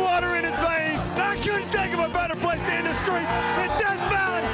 water in his veins. I couldn't think of a better place to end the street than Death Valley,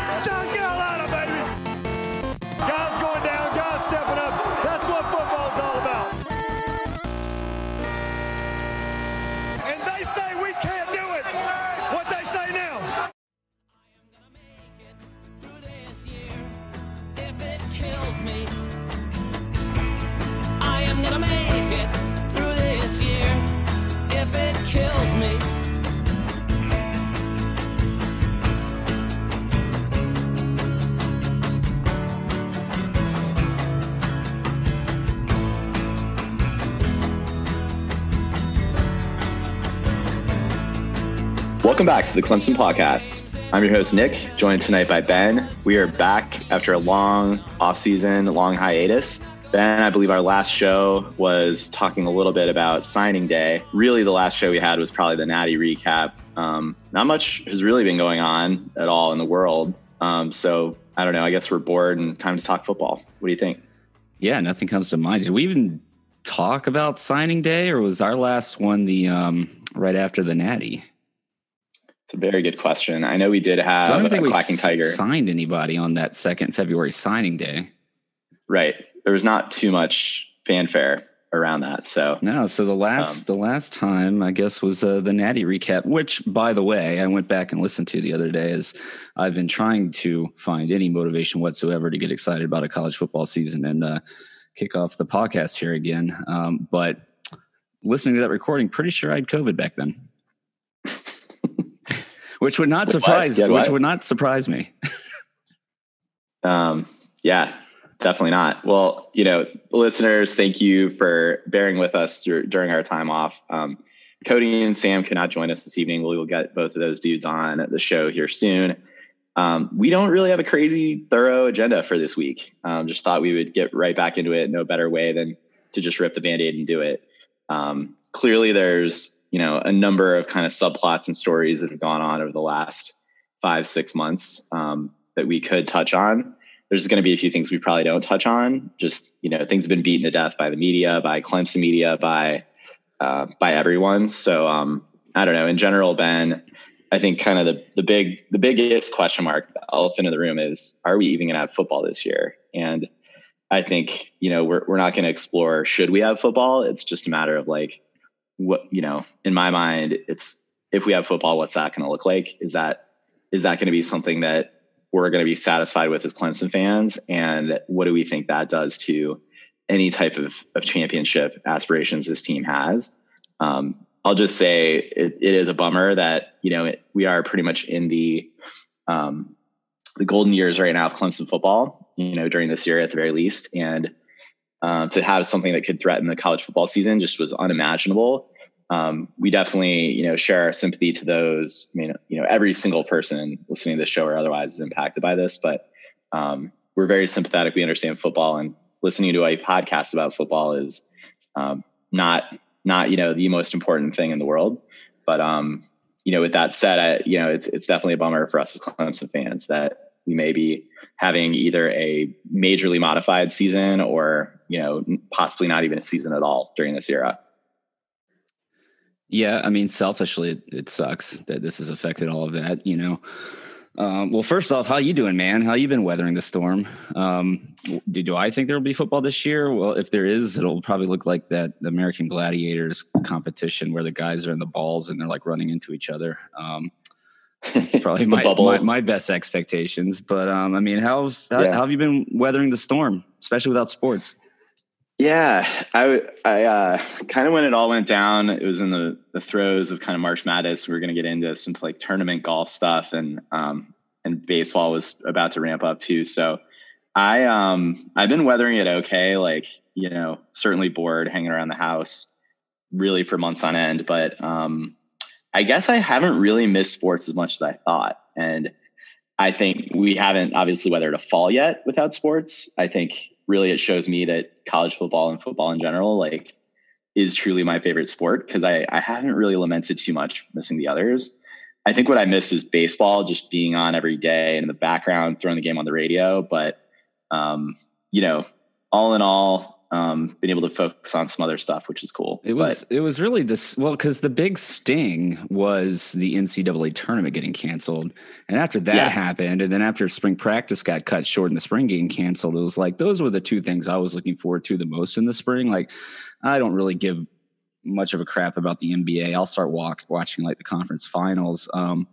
Welcome back to the Clemson Podcast. I'm your host, Nick, joined tonight by Ben. We are back after a long offseason, long hiatus. Ben, I believe our last show was talking a little bit about signing day. Really, the last show we had was probably the Natty recap. Um, not much has really been going on at all in the world. Um, so I don't know. I guess we're bored and time to talk football. What do you think? Yeah, nothing comes to mind. Did we even talk about signing day, or was our last one the um, right after the Natty? It's a very good question. I know we did have I don't think a we Tiger. signed anybody on that second February signing day. right. There was not too much fanfare around that. So No, so the last Um, the last time I guess was uh, the Natty recap, which by the way I went back and listened to the other day. As I've been trying to find any motivation whatsoever to get excited about a college football season and uh, kick off the podcast here again. Um, but listening to that recording, pretty sure I had COVID back then, which would not surprise You which would not surprise me. Um, yeah, definitely not. Well, you know, listeners, thank you for bearing with us dur- during our time off. Um, Cody and Sam could not join us this evening. We will get both of those dudes on the show here soon. Um, we don't really have a crazy, thorough agenda for this week. Um, just thought we would get right back into it. No better way than to just rip the band-aid and do it. Um, clearly, there's you know a number of kind of subplots and stories that have gone on over the last five, six months um, that we could touch on there's going to be a few things we probably don't touch on. Just you know, things have been beaten to death by the media, by Clemson media, by uh, by everyone. So um, I don't know. In general, Ben, I think kind of the the big the biggest question mark, the elephant in the room is: Are we even going to have football this year? And I think you know we're we're not going to explore should we have football. It's just a matter of like what you know. In my mind, it's if we have football, what's that going to look like? Is that is that going to be something that we're going to be satisfied with as Clemson fans? And what do we think that does to any type of, of championship aspirations this team has? Um, I'll just say it, it is a bummer that, you know, it, we are pretty much in the, um, the golden years right now of Clemson football, you know, during this year at the very least. And uh, to have something that could threaten the college football season just was unimaginable um, we definitely, you know, share our sympathy to those. I mean, you know, every single person listening to this show or otherwise is impacted by this, but um, we're very sympathetic. We understand football, and listening to a podcast about football is um, not not you know the most important thing in the world. But um, you know, with that said, I, you know, it's it's definitely a bummer for us as Clemson fans that we may be having either a majorly modified season or you know possibly not even a season at all during this era. Yeah, I mean, selfishly, it, sucks that this has affected all of that. You know, um, well, first off, how you doing, man? How you been weathering the storm? Um, do, do I think there will be football this year? Well, if there is, it'll probably look like that American Gladiators competition where the guys are in the balls and they're like running into each other. Um, it's probably my, bubble. my my best expectations. But um, I mean, how how, Yeah. how have you been weathering the storm, especially without sports? Yeah, I I uh, kind of when it all went down, it was in the the throes of kind of March Madness. We were going to get into some like tournament golf stuff, and um and baseball was about to ramp up too. So I um I've been weathering it okay. Like you know, certainly bored, hanging around the house, really for months on end. But um, I guess I haven't really missed sports as much as I thought, and I think we haven't obviously weathered a fall yet without sports. I think really it shows me that college football and football in general like is truly my favorite sport because I, I haven't really lamented too much missing the others. I think what I miss is baseball just being on every day and in the background, throwing the game on the radio. But um, you know, all in all, um, been able to focus on some other stuff, which is cool. It was but, it was really this well because the big sting was the NCAA tournament getting canceled, and after that yeah. happened, and then after spring practice got cut short and the spring game canceled, it was like those were the two things I was looking forward to the most in the spring. Like I don't really give much of a crap about the NBA. I'll start walk, watching like the conference finals. Um,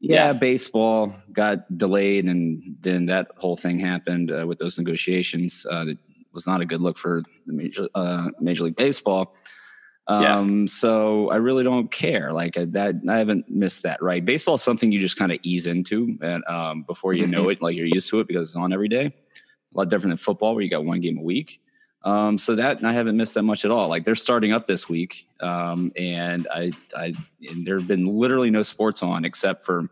yeah, yeah, baseball got delayed, and then that whole thing happened uh, with those negotiations. Uh, was not a good look for the major uh, Major League Baseball. Um, yeah. So I really don't care. Like uh, that, I haven't missed that. Right, baseball is something you just kind of ease into, and um, before you know mm-hmm. it, like you're used to it because it's on every day. A lot different than football, where you got one game a week. Um, so that I haven't missed that much at all. Like they're starting up this week, um, and I, I, and there have been literally no sports on except for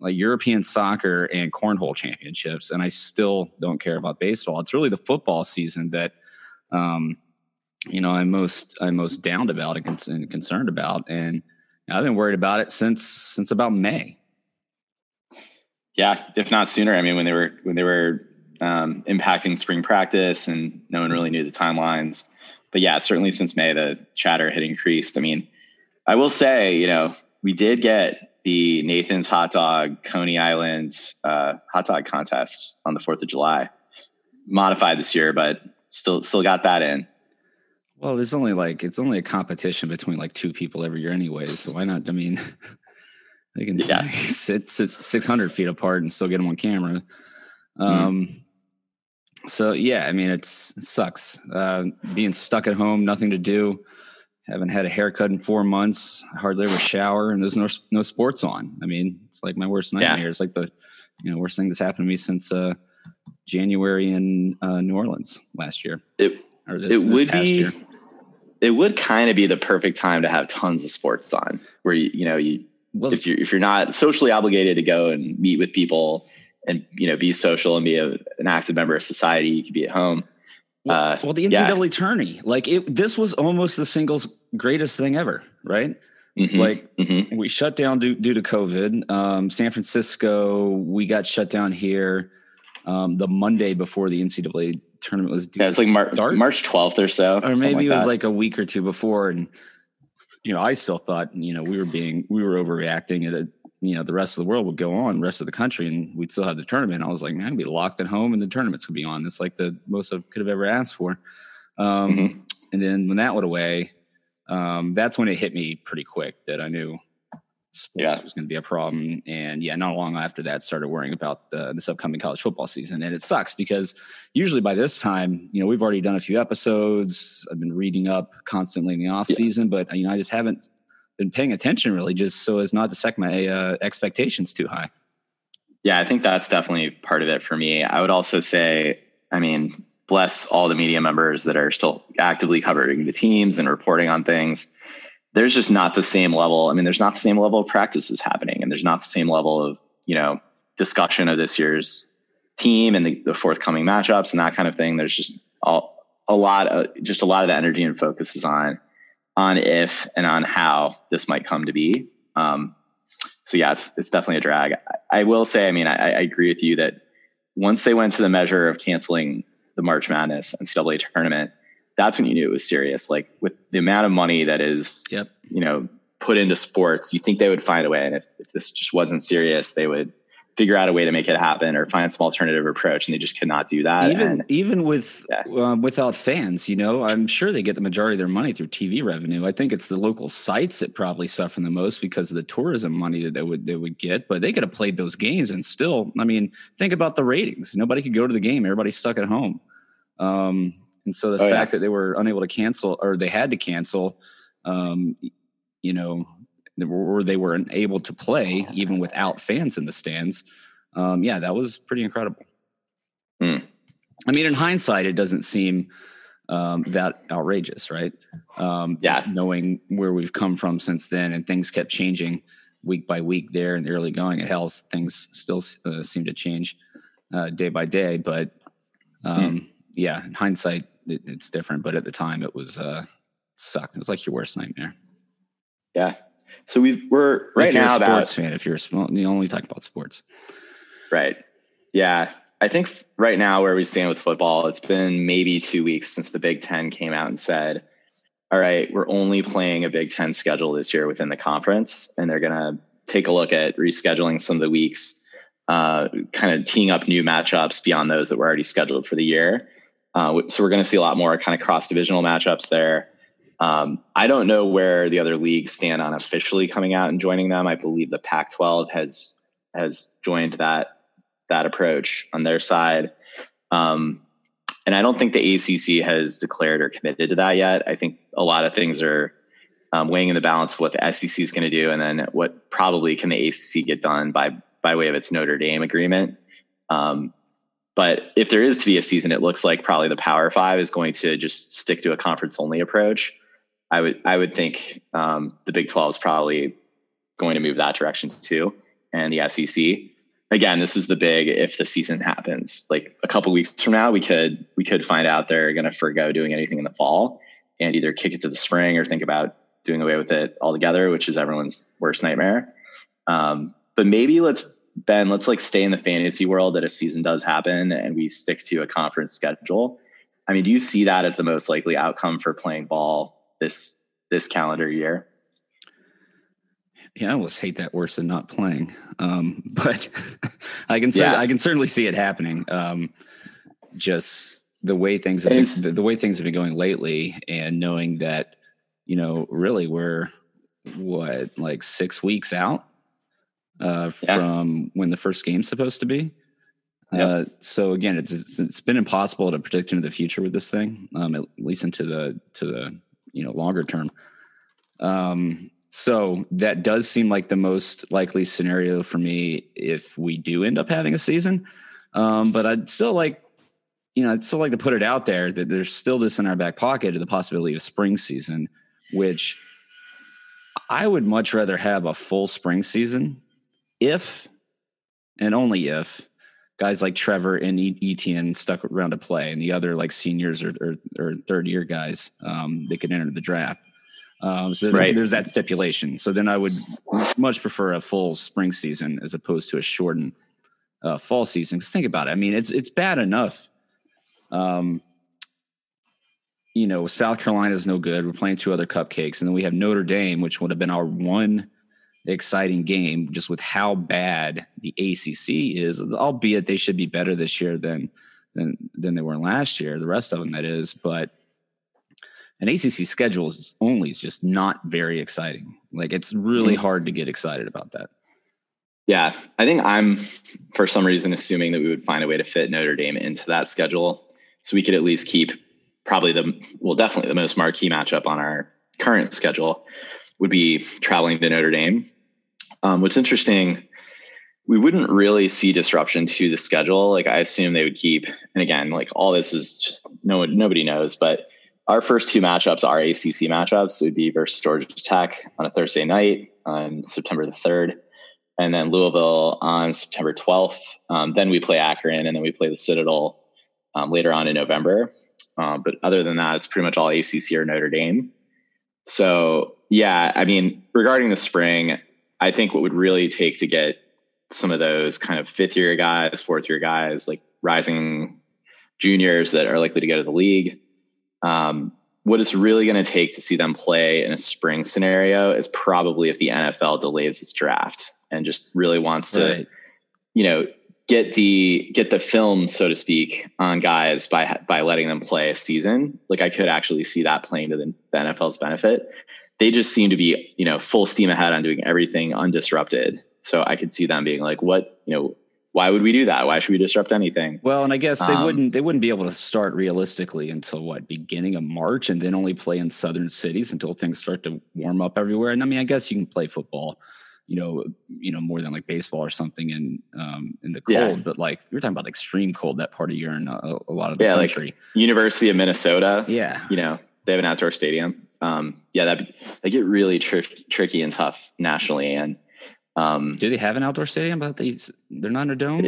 like European soccer and cornhole championships, and I still don't care about baseball. It's really the football season that, um, you know, I'm most I'm most downed about and, con- and concerned about, and I've been worried about it since since about May. Yeah, if not sooner. I mean, when they were when they were um, impacting spring practice, and no one really knew the timelines. But yeah, certainly since May, the chatter had increased. I mean, I will say, you know, we did get the Nathan's Hot Dog Coney Island uh, hot dog contest on the Fourth of July. Modified this year, but still still got that in. Well, there's only like it's only a competition between like two people every year, anyways. So why not? I mean, they can yeah. sit, sit 600 feet apart and still get them on camera. Mm-hmm. Um, mm. So yeah, I mean, it's it sucks uh, being stuck at home, nothing to do haven't had a haircut in four months. I hardly ever shower, and there's no no sports on. I mean, it's like my worst nightmare. Yeah. It's like the you know worst thing that's happened to me since uh, January in uh, New Orleans last year. It or this, it would be. Year. It would kind of be the perfect time to have tons of sports on, where you you know you well, if you're if you're not socially obligated to go and meet with people and you know be social and be a, an active member of society, you could be at home uh, well, the NCAA yeah. tourney, like it, this was almost the singles greatest thing ever, right? Mm-hmm. Like mm-hmm. we shut down due, due to COVID. Um, San Francisco, we got shut down here um, the Monday before the NCAA tournament was due. Yeah, it's like Mar- March 12th or so, or maybe like it was that. like a week or two before. And you know, I still thought you know we were being we were overreacting at you know the rest of the world would go on, rest of the country, and we'd still have the tournament. I was like, man, I'd be locked at home, and the tournaments could be on. It's like the most I could have ever asked for. Um, mm-hmm. And then when that went away, um, that's when it hit me pretty quick that I knew sports yeah. was going to be a problem. And yeah, not long after that, started worrying about the, this upcoming college football season. And it sucks because usually by this time, you know, we've already done a few episodes. I've been reading up constantly in the off yeah. season, but you know, I just haven't been paying attention really just so as not to set my uh, expectations too high. Yeah, I think that's definitely part of it for me. I would also say, I mean, bless all the media members that are still actively covering the teams and reporting on things. There's just not the same level. I mean, there's not the same level of practices happening, and there's not the same level of you know discussion of this year's team and the, the forthcoming matchups and that kind of thing. There's just all, a lot of just a lot of the energy and focus is on on if and on how this might come to be. Um, so yeah, it's it's definitely a drag. I, I will say, I mean, I, I, agree with you that once they went to the measure of canceling the March Madness NCAA tournament, that's when you knew it was serious. Like with the amount of money that is, yep. you know, put into sports, you think they would find a way. And if, if this just wasn't serious, they would figure out a way to make it happen or find some alternative approach and they just cannot do that even and, even with yeah. uh, without fans you know i'm sure they get the majority of their money through tv revenue i think it's the local sites that probably suffer the most because of the tourism money that they would they would get but they could have played those games and still i mean think about the ratings nobody could go to the game everybody's stuck at home um, and so the oh, fact yeah. that they were unable to cancel or they had to cancel um, you know or they were able to play even without fans in the stands. Um, yeah, that was pretty incredible. Hmm. I mean, in hindsight, it doesn't seem um, that outrageous, right? Um, yeah. Knowing where we've come from since then and things kept changing week by week there in the early going at Hell, things still uh, seem to change uh, day by day. But um, hmm. yeah, in hindsight, it, it's different. But at the time, it was uh, sucked. It was like your worst nightmare. Yeah, so we we're right now a sports about, fan. If you're a small, you only talk about sports, right? Yeah, I think right now where we stand with football, it's been maybe two weeks since the Big Ten came out and said, "All right, we're only playing a Big Ten schedule this year within the conference, and they're going to take a look at rescheduling some of the weeks, uh, kind of teeing up new matchups beyond those that were already scheduled for the year. Uh, so we're going to see a lot more kind of cross divisional matchups there." Um, I don't know where the other leagues stand on officially coming out and joining them. I believe the Pac-12 has has joined that that approach on their side. Um, and I don't think the ACC has declared or committed to that yet. I think a lot of things are um, weighing in the balance of what the SEC is going to do, and then what probably can the ACC get done by by way of its Notre Dame agreement. Um, but if there is to be a season, it looks like probably the Power Five is going to just stick to a conference only approach. I would I would think um, the Big Twelve is probably going to move that direction too, and the SEC. Again, this is the big if the season happens. Like a couple weeks from now, we could we could find out they're going to forego doing anything in the fall and either kick it to the spring or think about doing away with it altogether, which is everyone's worst nightmare. Um, but maybe let's Ben, let's like stay in the fantasy world that a season does happen and we stick to a conference schedule. I mean, do you see that as the most likely outcome for playing ball this this calendar year? Yeah, I almost hate that worse than not playing. Um, but I can Yeah. I can certainly see it happening. Um, just the way things have been, the, the way things have been going lately, and knowing that you know really we're what like six weeks out uh, Yeah. from when the first game's supposed to be. Yep. Uh, so again, it's, it's it's been impossible to predict into the future with this thing, um, at least into the to the you know longer term. Um, so that does seem like the most likely scenario for me if we do end up having a season. Um, but I'd still like, you know, I'd still like to put it out there that there's still this in our back pocket of the possibility of spring season, which I would much rather have a full spring season if and only if guys like Trevor and Etienne stuck around to play and the other like seniors or, or, or third year guys, um, they could enter the draft. Um, so Right. there's that stipulation. So then I would much prefer a full spring season as opposed to a shortened uh, fall season. Because think about it. I mean, it's it's bad enough. Um, you know, South Carolina is no good. We're playing two other cupcakes, and then we have Notre Dame, which would have been our one exciting game, just with how bad the ACC is. Albeit they should be better this year than than than they were last year. The rest of them, that is, but an ACC schedule is only is just not very exciting. Like it's really Mhm. hard to get excited about that. Yeah, I think I'm for some reason assuming that we would find a way to fit Notre Dame into that schedule, so we could at least keep probably the well, definitely the most marquee matchup on our current schedule would be traveling to Notre Dame. Um, what's interesting, we wouldn't really see disruption to the schedule. Like I assume they would keep, and again, like all this is just no one, nobody knows, but our first two matchups are ACC matchups. It would be versus Georgia Tech on a Thursday night on September the third and then Louisville on September 12th. Um, then we play Akron, and then we play the Citadel um, later on in November. Um, but other than that, it's pretty much all ACC or Notre Dame. So yeah, I mean, regarding the spring, I think what would really take to get some of those kind of fifth year guys, fourth year guys, like rising juniors that are likely to go to the league. Um, what it's really going to take to see them play in a spring scenario is probably if the NFL delays its draft and just really wants to, Right. you know, get the get the film, so to speak, on guys by by letting them play a season. Like I could actually see that playing to the, the NFL's benefit. They just seem to be, you know, full steam ahead on doing everything undisrupted. So I could see them being like, what, you know, why would we do that? Why should we disrupt anything? Well, and I guess they Um, wouldn't they wouldn't be able to start realistically until what beginning of March, and then only play in southern cities until things start to warm up everywhere. And I mean, I guess you can play football, you know, you know more than like baseball or something in um, in the cold. Yeah. But like you're talking about extreme cold that part of year in a, a lot of the Yeah, like- University of Minnesota. yeah, you know they have an outdoor stadium um yeah that they get really trick, tricky and tough nationally and um do they have an outdoor stadium? But they they're not in a dome.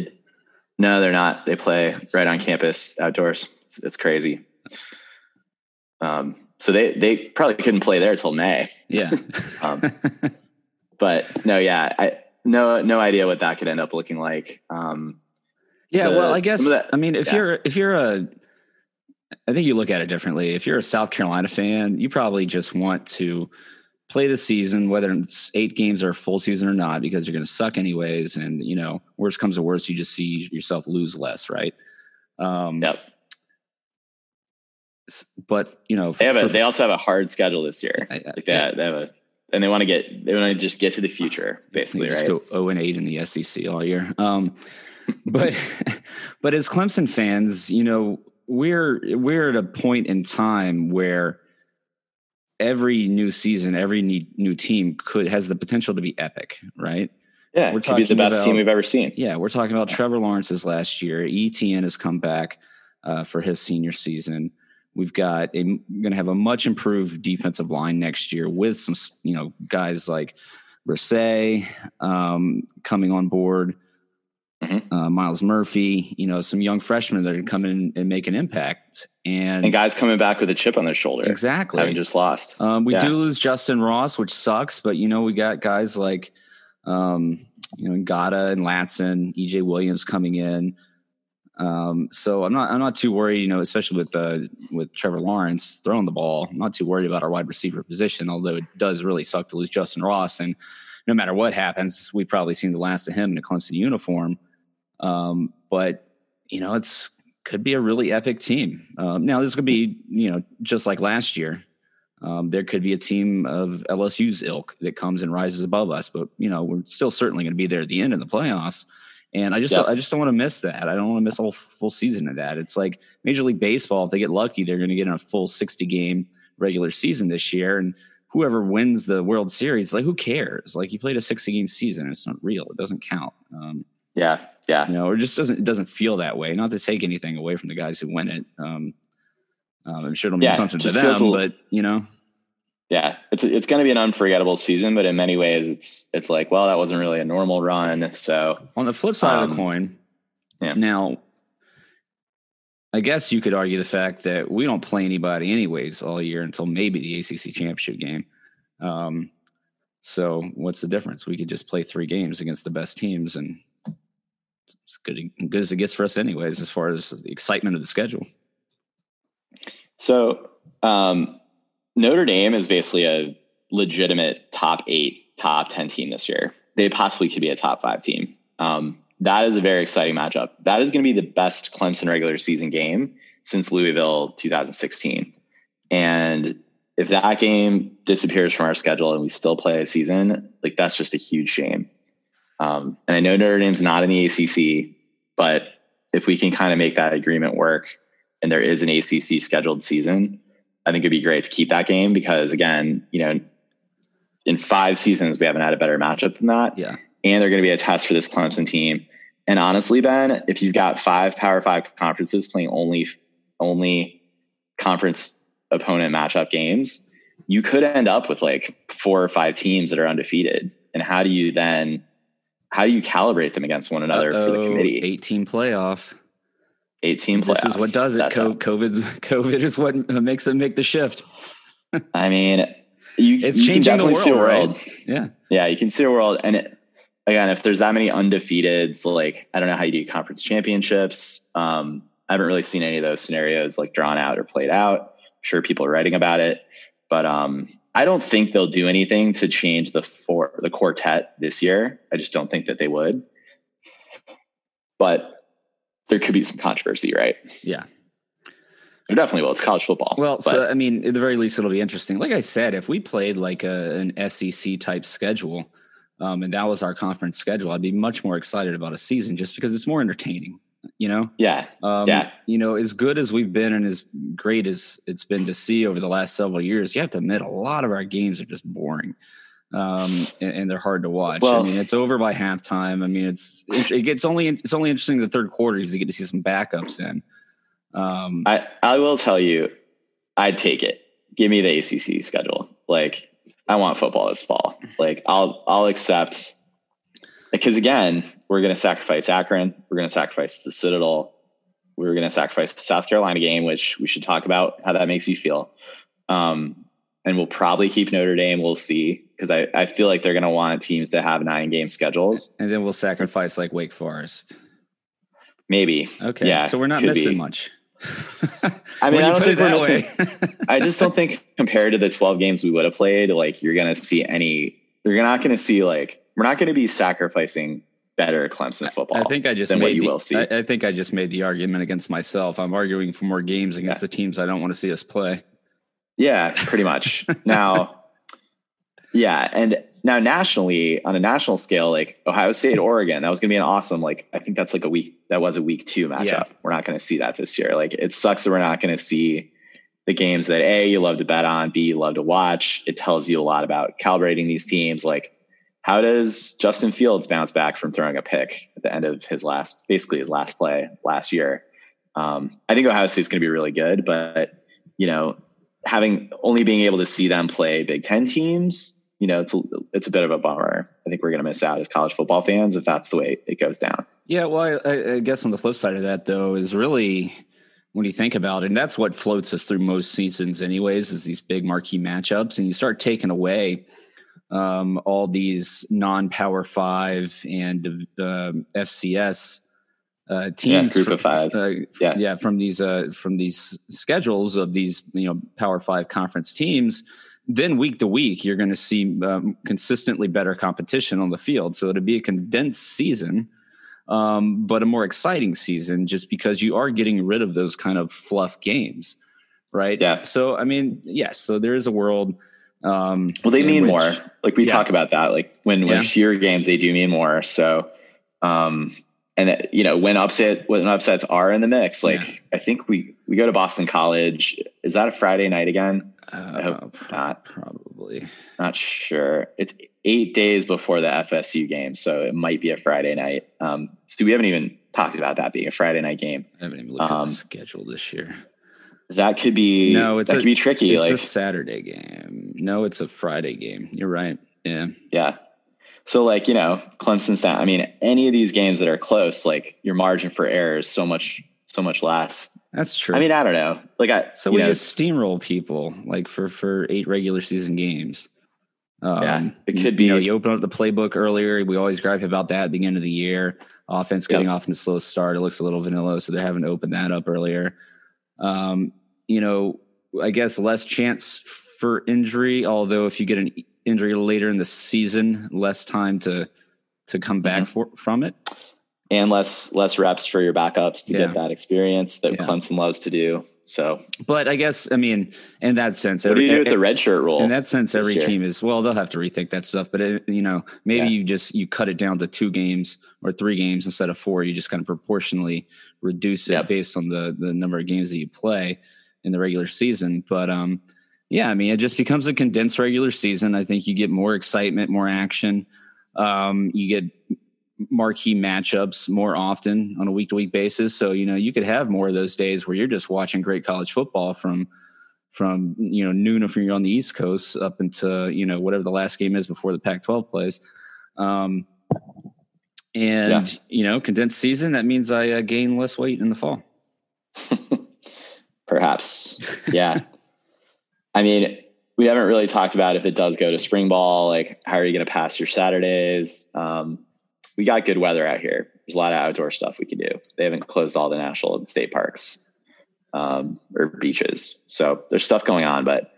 no they're not they play right on campus outdoors it's, it's crazy um so they they probably couldn't play there till may Yeah. Um, but no yeah i no no idea what that could end up looking like um Yeah, The- well, I guess that- I mean if yeah. you're if you're a I think you look at it differently. If you're a South Carolina fan, you probably just want to play the season, whether it's eight games or a full season or not, because you're going to suck anyways. And you know, worst comes to worst, you just see yourself lose less, right? Um, Yep. But you know, They have a, for- they also have a hard schedule this year. I- I- Like that, they have a, and they want to get, they want to just get to the future, basically, They just right? go 0 and 8 in the SEC all year. Um, but but as Clemson fans, you know, we're we're at a point in time where every new season, every new team could has the potential to be epic, right? Yeah, We're could be the talking best about- team we've ever seen. Yeah, we're talking about Trevor Lawrence's last year. Etienne has come back uh, for his senior season. We've got a going to have a much improved defensive line next year with some you know guys like Bresee um, coming on board, Mhm. uh, Myles Murphy. You know, some young freshmen that are coming in and make an impact. And, And guys coming back with a chip on their shoulder, exactly, having just lost. um, we Yeah. do lose Justin Ross, which sucks, but you know we got guys like um, you know Ngata and Ladson, EJ Williams coming in. Um, so I'm not I'm not too worried, you know, especially with uh, with Trevor Lawrence throwing the ball. I'm not too worried about our wide receiver position, although it does really suck to lose Justin Ross. And no matter what happens, we've probably seen the last of him in a Clemson uniform. Um, but you know, it's could be a really epic team. Um, now this could be, you know, just like last year. Um, there could be a team of LSU's ilk that comes and rises above us, but you know we're still certainly going to be there at the end of the playoffs. And I just Yeah. I just don't want to miss that. I don't want to miss a whole full season of that. It's like Major League Baseball. If they get lucky, they're going to get in a full sixty game regular season this year, and whoever wins the World Series, like who cares? Like you played a sixty game season, it's not real. It doesn't count. Um, Yeah, yeah. you know, it just doesn't it doesn't feel that way. Not to take anything away from the guys who win it. Um, um, I'm sure it'll mean Yeah, something to them, little- but you know, yeah it's it's going to be an unforgettable season but in many ways it's it's like well that wasn't really a normal run so On the flip side of the Um, coin, yeah. now, I guess you could argue the fact that we don't play anybody anyways all year until maybe the ACC championship game. Um, so what's the difference? We could just play three games against the best teams, and it's good, good as it gets for us anyways, as far as the excitement of the schedule. so um notre dame is basically a legitimate top eight top 10 team this year they possibly could be a top five team um that is a very exciting matchup that is going to be the best clemson regular season game since louisville 2016 and if that game disappears from our schedule and we still play a season, like that's just a huge shame. Um, and I know Notre Dame's not in the ACC, but if we can kind of make that agreement work and there is an ACC scheduled season, I think it'd be great to keep that game because again, you know, in five seasons, we haven't had a better matchup than that. Yeah. And they're going to be a test for this Clemson team. And honestly, Ben, if you've got five power five conferences playing only, only conference opponent matchup games, you could end up with like four or five teams that are undefeated. And how do you then how do you calibrate them against one another for the committee? 18 playoff. Eight team playoff. This is what does it. That's how- COVID, COVID is what makes it make the shift. I mean, you, It's you can changing the definitely see a world, world. Yeah. Yeah, you can see a world. And it, again, if there's that many undefeateds, like I don't know how you do conference championships. Um, I haven't really seen any of those scenarios like drawn out or played out. I'm sure people are writing about it, but um, I don't think they'll do anything to change the four the quartet this year. I just don't think that they would. But there could be some controversy, right? Yeah. There definitely will. It's college football. Well, but so I mean, at the very least, it'll be interesting. Like I said, if we played like a, an SEC type schedule, um, and that was our conference schedule, I'd be much more excited about a season just because it's more entertaining. You know, yeah, um, Yeah. You know, as good as we've been and as great as it's been to see over the last several years, you have to admit a lot of our games are just boring. Um, and, and they're hard to watch. I mean, it's over by halftime. I mean, it's it gets only it's only interesting in the third quarter because you get to see some backups in. Um, I, I will tell you, I'd take it. Give me the ACC schedule. Like, I want football this fall. Like, I'll I'll accept. Because again, we're going to sacrifice Akron. We're going to sacrifice the Citadel. We're going to sacrifice the South Carolina game, which we should talk about how that makes you feel. Um, and we'll probably keep Notre Dame. We'll see because I, I feel like they're going to want teams to have nine game schedules. and then we'll sacrifice like Wake Forest. Maybe. Okay. Yeah, so we're not missing be. much. I mean, I don't think we're missing. I just don't think compared to the 12 games we would have played, like you're going to see any, you're not going to see like, we're not going to be sacrificing better Clemson football. I think I just than made what you the, will see. I, I think I just made the argument against myself. I'm arguing for more games against the teams I don't want to see us play. Yeah, pretty much. now, yeah, and now nationally, on a national scale, like Ohio State, Oregon, that was going to be an awesome. Like, I think that's like a week. That was a week two matchup. Yeah. We're not going to see that this year. Like, it sucks that we're not going to see the games that a you love to bet on, b you love to watch. It tells you a lot about calibrating these teams. Like, how does Justin Fields bounce back from throwing a pick at the end of his last, basically his last play last year? Um, I think Ohio State's going to be really good, but you know, having only being able to see them play Big Ten teams, you know, it's a, it's a bit of a bummer. I think we're going to miss out as college football fans if that's the way it goes down. Yeah, well, I, I guess on the flip side of that, though, is really when you think about it, and that's what floats us through most seasons, anyways, is these big marquee matchups, and you start taking away um, all these non-power five and um FCS uh, teams, group fr- of five. uh, Yeah. yeah, from these uh, from these schedules of these you know Power Five conference teams. Then week to week, you're going to see um, consistently better competition on the field. So it'll be a condensed season um, but a more exciting season just because you are getting rid of those kind of fluff games, right? Yeah. So I mean, yes. So there is a world. Um, Well, they mean which- more. Like we Yeah. talk about that. Like when when Yeah. sheer games, they do mean more. So, um, and that, you know when upset when upsets are in the mix, like Yeah. I think we we go to Boston College. Is that a Friday night again? Uh, hope pro- not. Probably. Not sure. It's eight days before the FSU game, so it might be a Friday night. Um, so we haven't even talked about that being a Friday night game. I haven't even looked at Um, the schedule this year. That could be No, it's that a- could be tricky. It's like a Saturday game. No, it's a Friday game. You're right. Yeah. yeah. So like you know, Clemson's down. I mean, any of these games that are close, like your margin for error is so much so much less. That's true. I mean, I don't know. Like I so we know, just steamroll people like for for eight regular season games. Um, Yeah, it could You know, be- you open up the playbook earlier. We always gripe about that at the beginning of the year. Offense getting off in the slow start. It looks a little vanilla, so they're having to open that up earlier. Um, you know, I guess less chance for injury. Although if you get an injury later in the season, less time to to come back Mm-hmm. for, from it. and less less reps for your backups to Yeah. get that experience that Yeah. Clemson loves to do. So But I guess I mean, in that sense, what do you do with the red shirt rule? in that sense, every year. team is well. They'll have to rethink that stuff, but it, you know, maybe Yeah. you just you cut it down to two games or three games instead of four. You just kind of proportionally reduce it Yep. based on the the number of games that you play in the regular season. But um, yeah, I mean, it just becomes a condensed regular season. I think you get more excitement, more action. Um, you get marquee matchups more often on a week to week basis. So, you know, you could have more of those days where you're just watching great college football from from you know noon if you're on the East Coast up into you know whatever the last game is before the Pac-12 plays. Um, and Yeah. you know, condensed season that means I uh, gain less weight in the fall. Perhaps. Yeah. I mean, we haven't really talked about if it does go to spring ball, like how are you going to pass your Saturdays? Um, we got good weather out here. There's a lot of outdoor stuff we can do. They haven't closed all the national and state parks um, or beaches. So there's stuff going on, but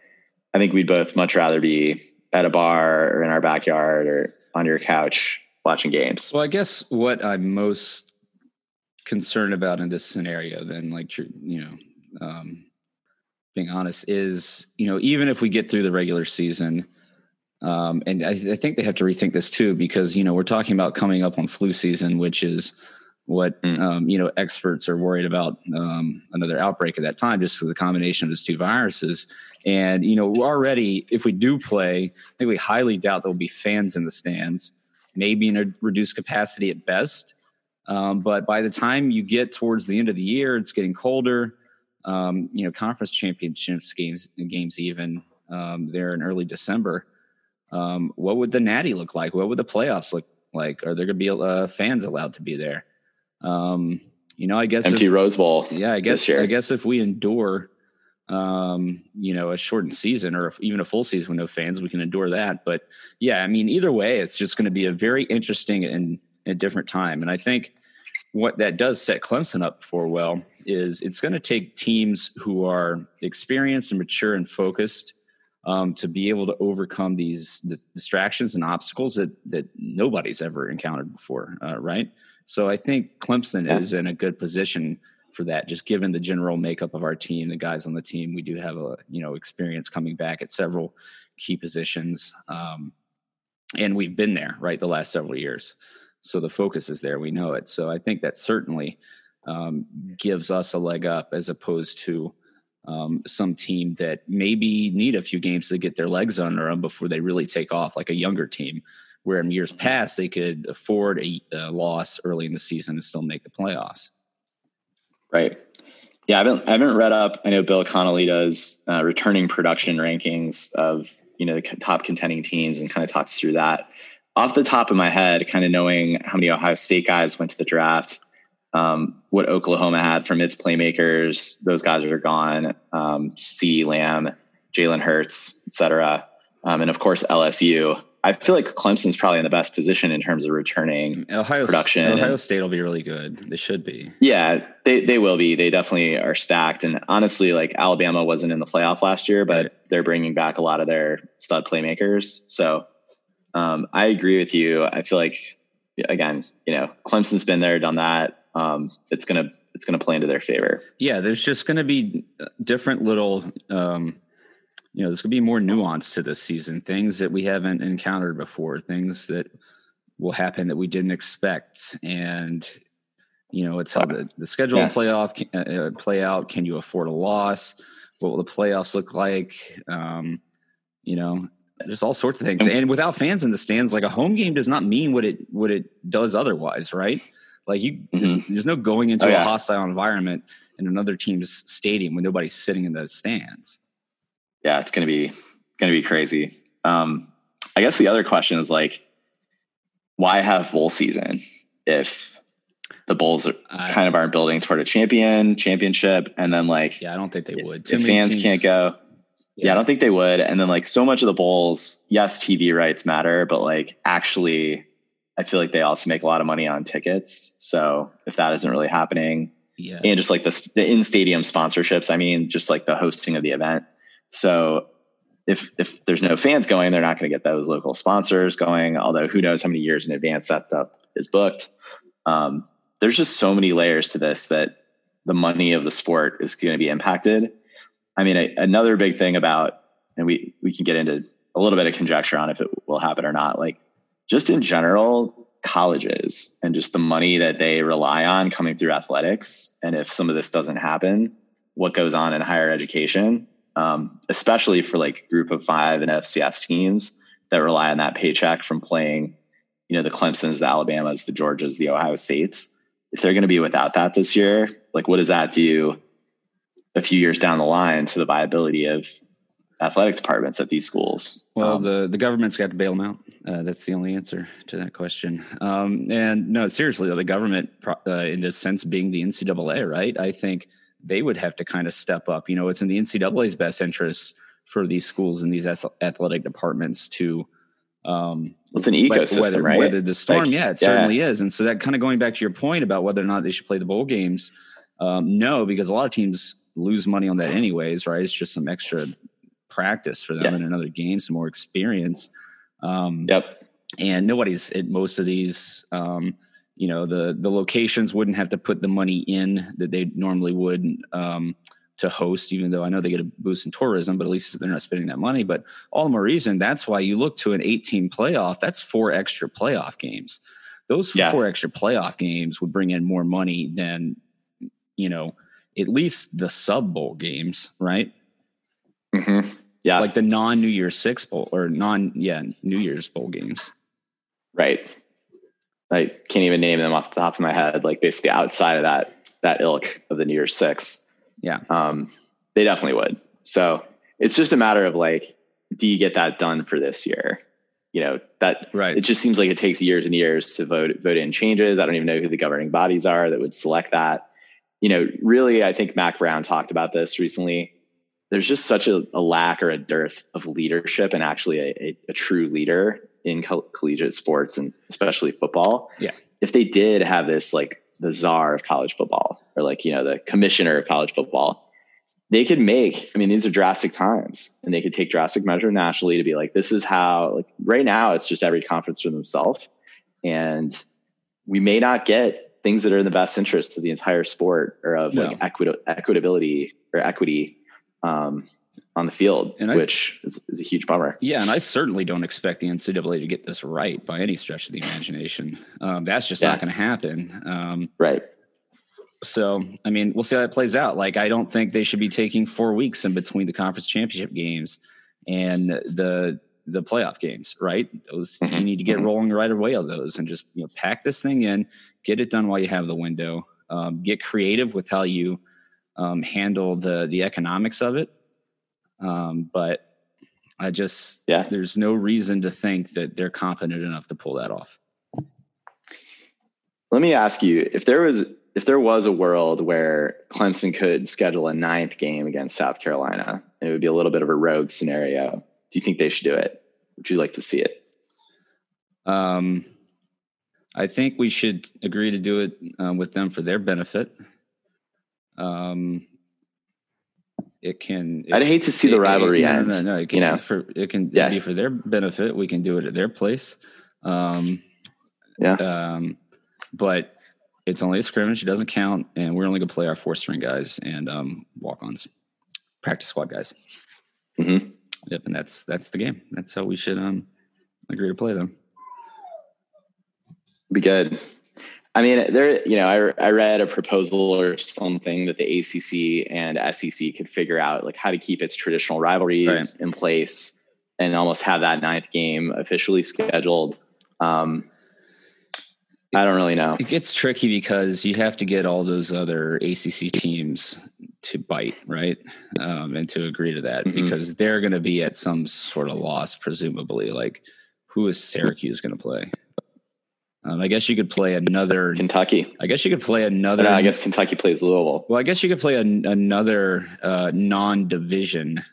I think we'd both much rather be at a bar or in our backyard or on your couch watching games. Well, I guess what I'm most concerned about in this scenario, then, like you know, um, being honest, is you know even if we get through the regular season, um, and I, I think they have to rethink this too because you know we're talking about coming up on flu season, which is what Mm. um, you know experts are worried about um, another outbreak at that time, just the combination of those two viruses. And you know already, if we do play, I think we highly doubt there will be fans in the stands maybe in a reduced capacity at best. Um, but by the time you get towards the end of the year, it's getting colder. Um, you know, conference championships games, games even um, there in early December. Um, what would the Natty look like? What would the playoffs look like? Are there going to be uh, fans allowed to be there? Um, you know, I guess Empty if- Rose Bowl. yeah, I guess. I guess if we endure, um, you know, a shortened season or even a full season with no fans, we can endure that. But yeah, I mean, either way, it's just going to be a very interesting and a different time. And I think what that does set Clemson up for well is it's going to take teams who are experienced and mature and focused um, to be able to overcome these distractions and obstacles that that nobody's ever encountered before, uh, right? So I think Clemson yeah. is in a good position for that. Just given the general makeup of our team, the guys on the team, we do have a you know experience coming back at several key positions, um, and we've been there right the last several years. So the focus is there. We know it. So I think that certainly um, gives us a leg up as opposed to um, some team that maybe need a few games to get their legs under them before they really take off, like a younger team, where in years past they could afford a, a loss early in the season and still make the playoffs. Right. Yeah, I haven't I haven't read up. I know Bill Connelly does uh, returning production rankings of you know the top contending teams and kind of talks through that. Off the top of my head, kind of knowing how many Ohio State guys went to the draft, um, what Oklahoma had from its playmakers, those guys are gone. Um, C. Lamb, Jalen Hurts, etc., um, and of course LSU. I feel like Clemson's probably in the best position in terms of returning Ohio, production. Ohio State will be really good. They should be. Yeah, they they will be. They definitely are stacked. And honestly, like Alabama wasn't in the playoff last year, but right. they're bringing back a lot of their stud playmakers. So um, I agree with you. I feel like again, you know, Clemson's been there, done that. Um, it's gonna it's gonna play into their favor. Yeah, there's just gonna be different little. Um, you know, there's going to be more nuance to this season, things that we haven't encountered before, things that will happen that we didn't expect. And, you know, it's how the, the schedule yeah. playoff uh, uh, play out. Can you afford a loss? What will the playoffs look like? Um, you know, just all sorts of things. And without fans in the stands, like a home game does not mean what it what it does otherwise, right? Like you, mm-hmm. there's, there's, no going into oh, yeah. a hostile environment in another team's stadium when nobody's sitting in the stands yeah, it's gonna be gonna be crazy. Um, I guess the other question is like, why have bowl season if the Bulls are, I, kind of aren't building toward a champion championship, and then like, yeah, I don't think they would. Too if fans teams, can't go. Yeah. yeah, I don't think they would. And then like so much of the bowls, yes, TV rights matter, but like actually, I feel like they also make a lot of money on tickets. So if that isn't really happening, yeah, and just like the the in stadium sponsorships, I mean, just like the hosting of the event so if if there's no fans going, they're not going to get those local sponsors going. Although who knows how many years in advance that stuff is booked. Um, there's just so many layers to this that the money of the sport is going to be impacted. I mean, a, another big thing about, and we we can get into a little bit of conjecture on if it will happen or not. Like just in general, colleges and just the money that they rely on coming through athletics, and if some of this doesn't happen, what goes on in higher education um, especially for like group of five and FCS teams that rely on that paycheck from playing, you know, the Clemsons, the Alabamas, the Georgias, the Ohio States. If they're going to be without that this year, like what does that do a few years down the line to the viability of athletic departments at these schools? Well, um, the the government's got to bail them out. Uh, that's the only answer to that question. Um, and no, seriously, though, the government, uh, in this sense, being the NCAA, right? I think they would have to kind of step up. You know, it's in the NCAA's best interest for these schools and these athletic departments to um it's an ecosystem weather, right weather the storm like, yeah it yeah. certainly is and so that kind of going back to your point about whether or not they should play the bowl games um, no because a lot of teams lose money on that anyways right it's just some extra practice for them yeah. in another game some more experience. Um, yep. and nobody's at most of these um, you know the the locations wouldn't have to put the money in that they normally would um, to host even though i know they get a boost in tourism but at least they're not spending that money. But all the more reason that's why you look to an 18 playoff that's four extra playoff games. Those yeah. four extra playoff games would bring in more money than you know at least the sub bowl games right mm-hmm. yeah like the non new year's six bowl or non yeah new year's bowl games right I can't even name them off the top of my head, like basically outside of that that ilk of the New Year's Six. Yeah. Um, they definitely would. So it's just a matter of like, do you get that done for this year? You know, that right. It just seems like it takes years and years to vote vote in changes. I don't even know who the governing bodies are that would select that. You know, really, I think Mack Brown talked about this recently. There's just such a, a lack or a dearth of leadership and actually a, a, a true leader in co- collegiate sports and especially football. Yeah. If they did have this like the czar of college football or like you know the commissioner of college football they could make i mean these are drastic times and they could take drastic measure nationally to be like this is how like right now it's just every conference for themselves and we may not get things that are in the best interest of the entire sport or of No. like equity equitability or equity um, on the field And I- which is, is a huge bummer Yeah, and I certainly don't expect the NCAA to get this right by any stretch of the imagination. Um, that's just not going to happen. Um, right so, I mean, we'll see how that plays out. Like, I don't think they should be taking four weeks in between the conference championship games and the the playoff games. Right? Those you Mhm, need to get mhm. rolling right away on those, and just you know pack this thing in, get it done while you have the window. Um, get creative with how you um, handle the the economics of it. Um, but I just Yeah. there's no reason to think that they're competent enough to pull that off. Let me ask you if there was if there was a world where Clemson could schedule a ninth game against South Carolina, it would be a little bit of a rogue scenario. Do you think they should do it? Would you like to see it? Um, I think we should agree to do it um, with them for their benefit. Um, it can. I'd hate to see it- the rivalry no, end. No, no, no. It can you know? be for it can Yeah. be for their benefit. We can do it at their place. Um, Yeah. um, but it's only a scrimmage; it doesn't count, and we're only going to play our four string guys and um, walk ons, practice squad guys. Mm-hmm. Yep, and that's that's the game. That's how we should um agree to play them. Be good. I mean, there. You know, I I read a proposal or something that the ACC and SEC could figure out like how to keep its traditional rivalries Right. in place and almost have that ninth game officially scheduled. Um, I don't really know. It gets tricky because you have to get all those other ACC teams to bite, right? Um, and to agree to that Mhm. because they're going to be at some sort of loss, presumably. Like, who is Syracuse going to play? Um, I guess you could play another. Kentucky. I guess you could play another. don't I guess Kentucky plays Louisville. Well, I guess you could play an, another uh, non-division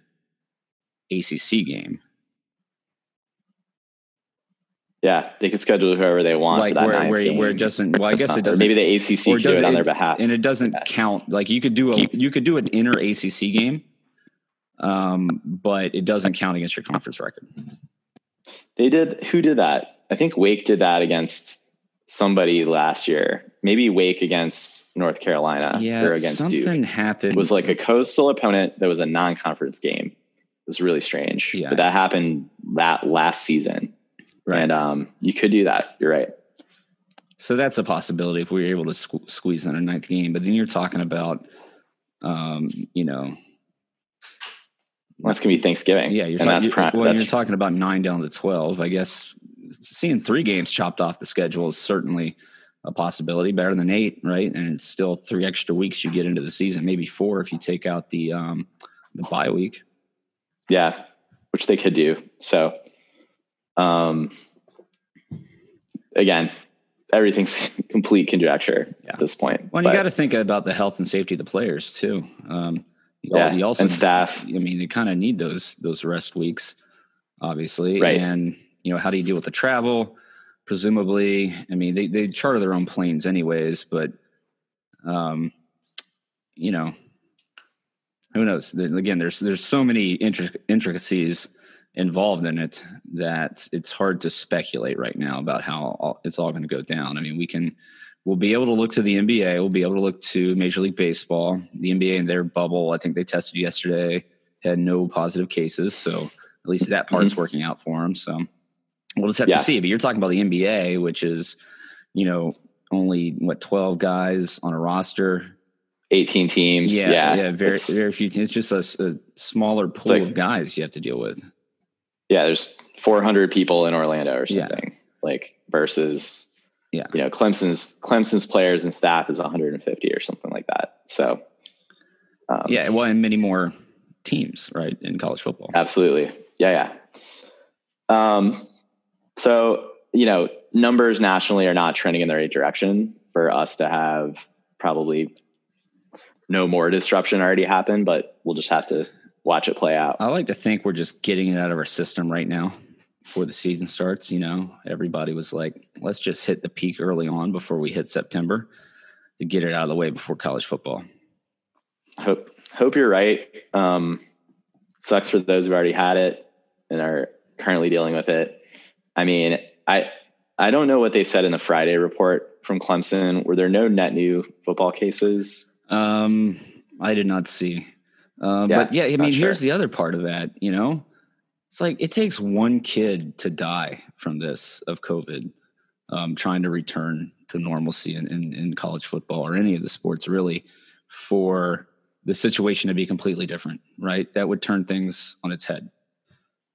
ACC game, Yeah, they could schedule whoever they want. like for that where where, game. where it doesn't. Well, I guess it doesn't. Maybe the ACC or does it on their behalf. and it doesn't Yeah. count. Like you could do a you could do an inner ACC game, um, but it doesn't count against your conference record. They did. Who did that? I think Wake did that against somebody last year. Maybe Wake against North Carolina Yeah, or against something Duke. happened. It was like a coastal opponent that was a non-conference game. It was really strange. Yeah. But that happened that last season. right. And um, you could do that. You're right. so that's a possibility if we were able to sque- squeeze in a ninth game. But then you're talking about, um, you know, That's gonna be Thanksgiving. yeah, you're and that's talking. prime. Well, you're talking about nine down to twelve. I guess seeing three games chopped off the schedule is certainly a possibility. Better than eight, right? And it's still three extra weeks you get into the season, maybe four if you take out the um, the bye week. yeah, which they could do. So, um, again, everything's complete conjecture Yeah. at this point. Well, you got to think about the health and safety of the players too. Um, you, yeah, you also, and staff. I mean, you kind of need those those rest weeks, obviously. Right. And you know, how do you deal with the travel? Presumably, I mean, they they charter their own planes anyways, but um, you know, who knows? Again, there's there's so many intric- intricacies involved in it that it's hard to speculate right now about how it's all going to go down. I mean, we can we'll be able to look to the NBA, we'll be able to look to Major League Baseball, the NBA and their bubble. I think they tested yesterday, had no positive cases, so at least that part's working out for them. So we'll just have Yeah. to see. But you're talking about the NBA, which is you know only what 12 guys on a roster 18 teams. yeah, Yeah. yeah, very very few teams. It's just a smaller pool like- of guys you have to deal with. yeah, there's 400 people in Orlando or Yeah. something like versus, Yeah. you know, Clemson's Clemson's players and staff is 150 or something like that. So, um, Yeah, well, and many more teams, right, in college football. absolutely. Yeah. Yeah. Um, so, you know, numbers nationally are not trending in the right direction for us to have probably no more disruption already happen, but we'll just have to watch it play out. I like to think we're just getting it out of our system right now before the season starts. You know, everybody was like, let's just hit the peak early on before we hit September. to get it out of the way before college football. Hope hope you're right. Um, sucks for those who've already had it and are currently dealing with it. I mean, I I don't know what they said in the Friday report from Clemson. Were there no net new football cases? Um, I did not see. Uh, Yeah, but yeah, I mean, sure. here's the other part of that. You know, it's like it takes one kid to die from this of COVID, um, trying to return to normalcy in, in, in college football or any of the sports really, for the situation to be completely different. Right? That would turn things on its head.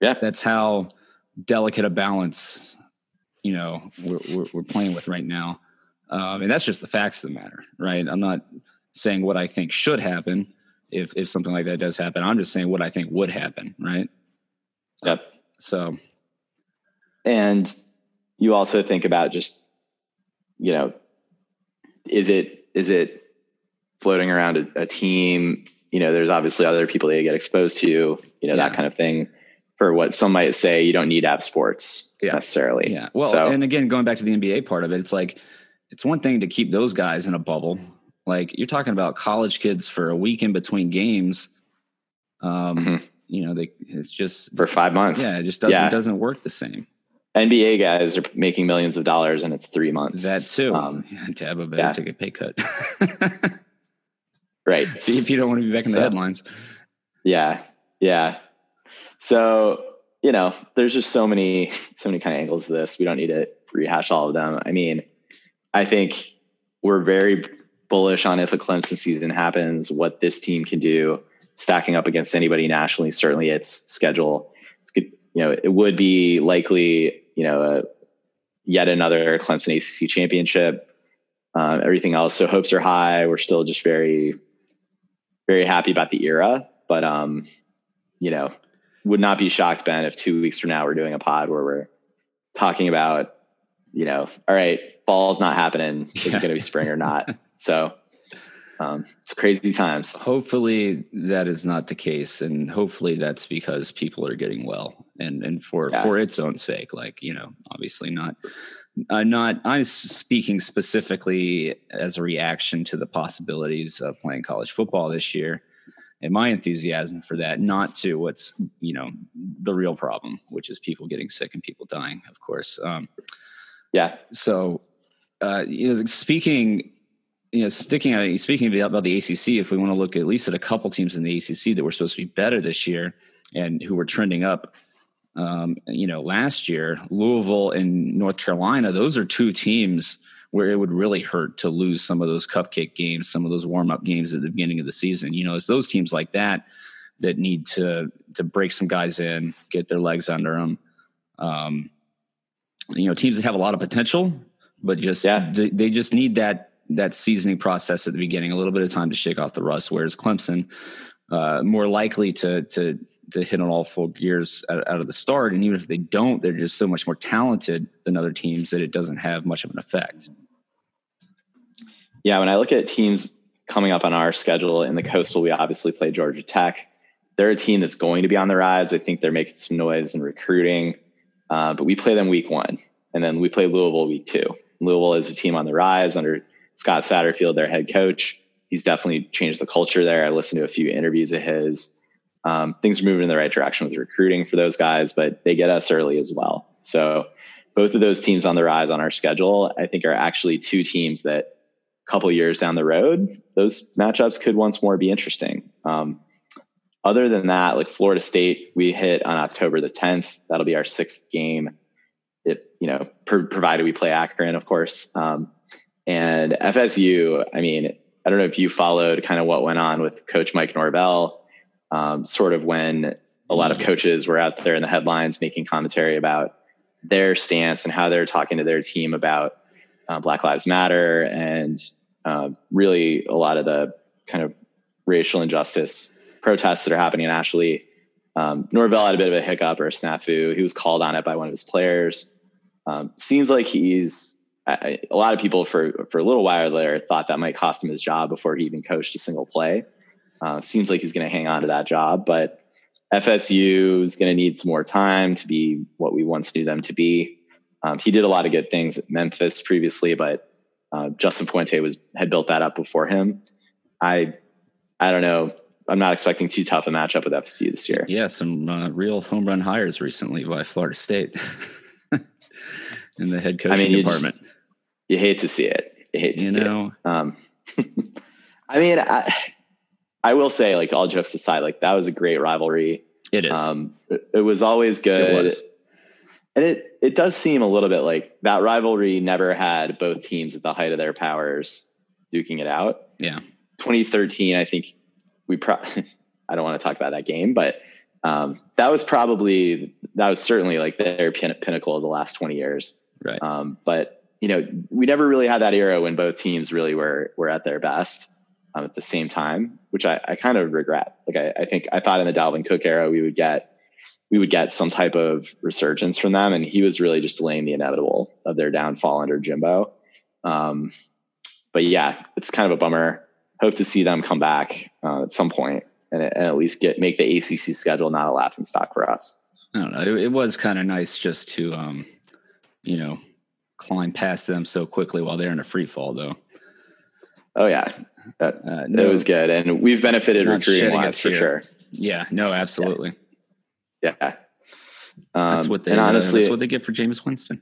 Yeah. That's how delicate a balance, you know, we're, we're, we're playing with right now. Um, and that's just the facts of the matter, right? I'm not saying what I think should happen if if something like that does happen. I'm just saying what I think would happen, right? Yep. So And you also think about just, you know, is it is it floating around a, a team? You know, there's obviously other people that you get exposed to, you know, Yeah. that kind of thing. For what some might say, you don't need have sports Yeah. necessarily. yeah. Well, So- and again, going back to the NBA part of it, it's like it's one thing to keep those guys in a bubble. Like you're talking about college kids for a week in between games. Um, Mhm. you know, they it's just for five months. yeah, it just doesn't Yeah. doesn't work the same. NBA guys are making millions of dollars and it's three months. That too. Um, Dabo better yeah. take a pay cut. right. See if you don't want to be back in the headlines. Yeah. Yeah. So, you know, there's just so many, so many kind of angles to this. We don't need to rehash all of them. I mean, I think we're very bullish on if a Clemson season happens, what this team can do, stacking up against anybody nationally. Certainly, its schedule. It's good. You know, it would be likely, you know, a, yet another Clemson ACC championship. Um, everything else. So hopes are high. We're still just very, very happy about the era. But um, you know, would not be shocked, Ben, if two weeks from now we're doing a pod where we're talking about, you know, all right, fall's not happening. Is Yeah. it going to be spring or not? So um, it's crazy times. hopefully that is not the case and hopefully that's because people are getting well and and for Yeah. for its own sake like you know obviously not uh, not i'm speaking specifically as a reaction to the possibilities of playing college football this year and my enthusiasm for that not to what's you know the real problem which is people getting sick and people dying of course um, Yeah. so uh, you know speaking you know sticking uh, speaking about about the ACC if we want to look at least at a couple teams in the ACC that were supposed to be better this year and who were trending up um, you know last year Louisville and North Carolina those are two teams where it would really hurt to lose some of those cupcake games some of those warm up games at the beginning of the season you know it's those teams like that that need to to break some guys in get their legs under them um, you know teams that have a lot of potential but just Yeah. they, they just need that that seasoning process at the beginning a little bit of time to shake off the rust whereas clemson uh, more likely to to to hit on all full gears out, out of the start and even if they don't they're just so much more talented than other teams that it doesn't have much of an effect Yeah. When I look at teams coming up on our schedule in the coastal, we obviously play Georgia Tech. They're a team that's going to be on the rise. I think they're making some noise in recruiting, uh, but we play them week one, and then we play Louisville week two. Louisville is a team on the rise under Scott Satterfield, their head coach. He's definitely changed the culture there. I listened to a few interviews of his. Um, things are moving in the right direction with recruiting for those guys, but they get us early as well. So both of those teams on the rise on our schedule, I think, are actually two teams that a couple years down the road, those matchups could once more be interesting. Um, other than that, like Florida State, we hit on October the 10th. That'll be our sixth game. It, you know, pro- provided we play Akron, of course. Um, and FSU, I mean, I don't know if you followed kind of what went on with Coach Mike Norvell, um, sort of when a lot of coaches were out there in the headlines making commentary about their stance and how they're talking to their team about uh, Black Lives Matter and uh, really a lot of the kind of racial injustice protests that are happening nationally. Um, Norvell had a bit of a hiccup or a snafu. He was called on it by one of his players. Um, seems like he's I, a lot of people for for a little while there thought that might cost him his job before he even coached a single play. Uh, seems like he's going to hang on to that job, but FSU is going to need some more time to be what we once knew them to be. Um, he did a lot of good things at Memphis previously, but Uh, Justin Fuente was had built that up before him. I I don't know. I'm not expecting too tough a matchup with FSU this year. Yeah, some uh, real home run hires recently by Florida State in the head coaching I mean, you department. Just, you hate to see it. You hate to you see know, it. Um, I mean, I, I will say, like all jokes aside, like that was a great rivalry. it is. Um, it, it was always good. it was. And it it does seem a little bit like that rivalry never had both teams at the height of their powers duking it out. Yeah. 2013, I think we pro I don't want to talk about that game, but um, that was probably that was certainly like their pin- pinnacle of the last 20 years. Right. Um, but you know, we never really had that era when both teams really were were at their best um, at the same time, which I, I kind of regret. Like I, I think I thought in the Dalvin Cook era we would get we would get some type of resurgence from them, and he was really just delaying the inevitable of their downfall under Jimbo. Um, but yeah, it's kind of a bummer. Hope to see them come back uh, at some point and, and at least get make the ACC schedule not a laughing stock for us. I don't know. It, it was kind of nice just to, um, you know, climb past them so quickly while they're in a free fall, though. Oh yeah, that, Uh, it was good, and we've benefited recruiting wise for sure. Yeah. No, absolutely. Yeah, um, That's what they. and uh, honestly, that's what they get for Jameis Winston.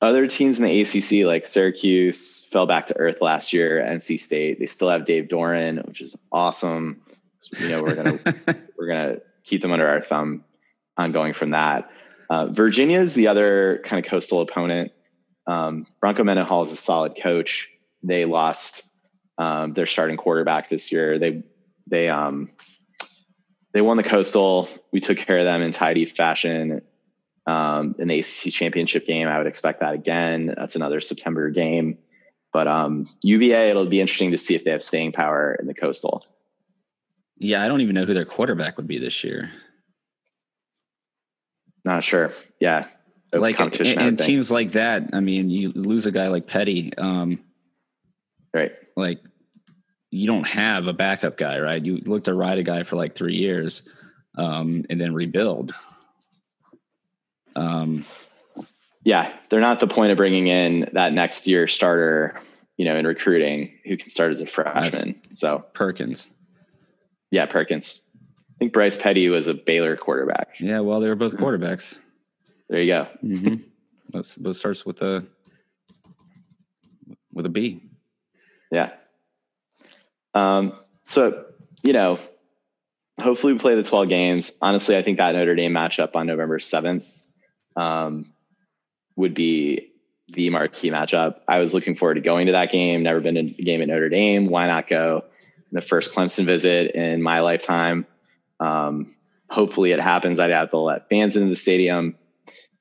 other teams in the ACC like Syracuse fell back to earth last year. NC State they still have Dave Doeren, which is awesome. You know we're gonna we're gonna keep them under our thumb on going from that. Uh, Virginia is the other kind of coastal opponent. Um, Bronco Mendenhall is a solid coach. They lost um, their starting quarterback this year. They they um, they won the coastal. We took care of them in tidy fashion um, in the ACC championship game. I would expect that again. That's another September game. But um, UVA, it'll be interesting to see if they have staying power in the coastal. yeah, I don't even know who their quarterback would be this year. Not sure. Yeah, like and, competition. I would and teams like that. I mean, you lose a guy like Petty. Um, right? like you don't have a backup guy, right? You look to ride a guy for like three years, um, and then rebuild. Um, Yeah, they're not the point of bringing in that next year starter. You know, in recruiting, who can start as a freshman. So Perkins. yeah, Perkins. I think Bryce Petty was a Baylor quarterback. Yeah, well, they were both quarterbacks. There you go. Mm-hmm. Both, both starts with a with a B. Yeah. Um, so, you know, hopefully we play the 12 games. Honestly, I think that Notre Dame matchup on November 7th um, would be the marquee matchup. I was looking forward to going to that game. Never been to a game at Notre Dame. Why not go? The first Clemson visit in my lifetime. Um, hopefully it happens. I'd have to let fans into the stadium.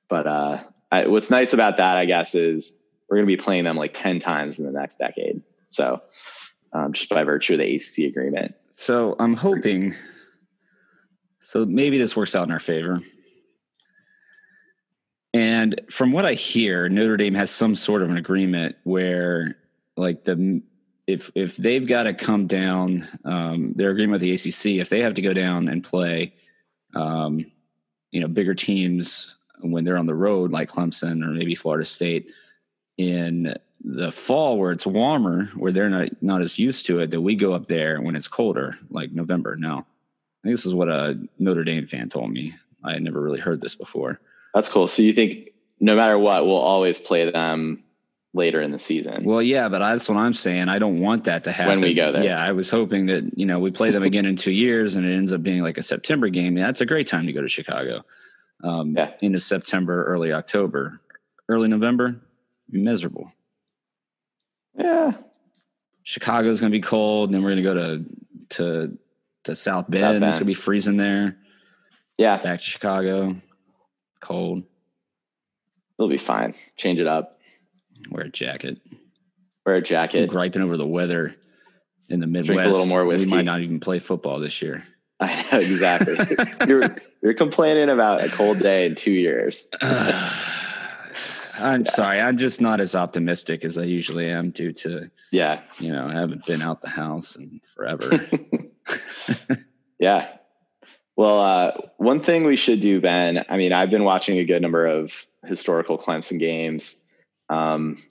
But uh, I, what's nice about that, I guess, is we're going to be playing them like 10 times in the next decade. So um, just by virtue of the ACC agreement. So I'm hoping. So maybe this works out in our favor. And from what I hear, Notre Dame has some sort of an agreement where, like the if if they've got to come down, um, their agreement with the ACC, if they have to go down and play, um, you know, bigger teams when they're on the road, like Clemson or maybe Florida State, in the fall where it's warmer, where they're not not as used to it, that we go up there when it's colder, like November. Now, I think this is what a Notre Dame fan told me. I had never really heard this before. That's cool. So you think no matter what, we'll always play them later in the season? Well, yeah, but that's what I'm saying. I don't want that to happen When we go there. Yeah, I was hoping that you know we play them again in two years, and it ends up being like a September game. That's a great time to go to Chicago. Um, Yeah. Into September, early October, early November, miserable. Yeah. Chicago's going to be cold. and Then we're going to go to to to South Bend. Bend. It's going to be freezing there. Yeah. Back to Chicago, cold. It'll be fine. Change it up. Wear a jacket. Wear a I'm jacket. griping over the weather in the Midwest. Drink a little more We whiskey. might not even play football this year. I know exactly. you're you're complaining about a cold day in two years. I'm sorry. I'm just not as optimistic as I usually am due to, Yeah. you know, I haven't been out the house in forever. Yeah. Well, uh, one thing we should do, Ben. I mean, I've been watching a good number of historical Clemson games. Um,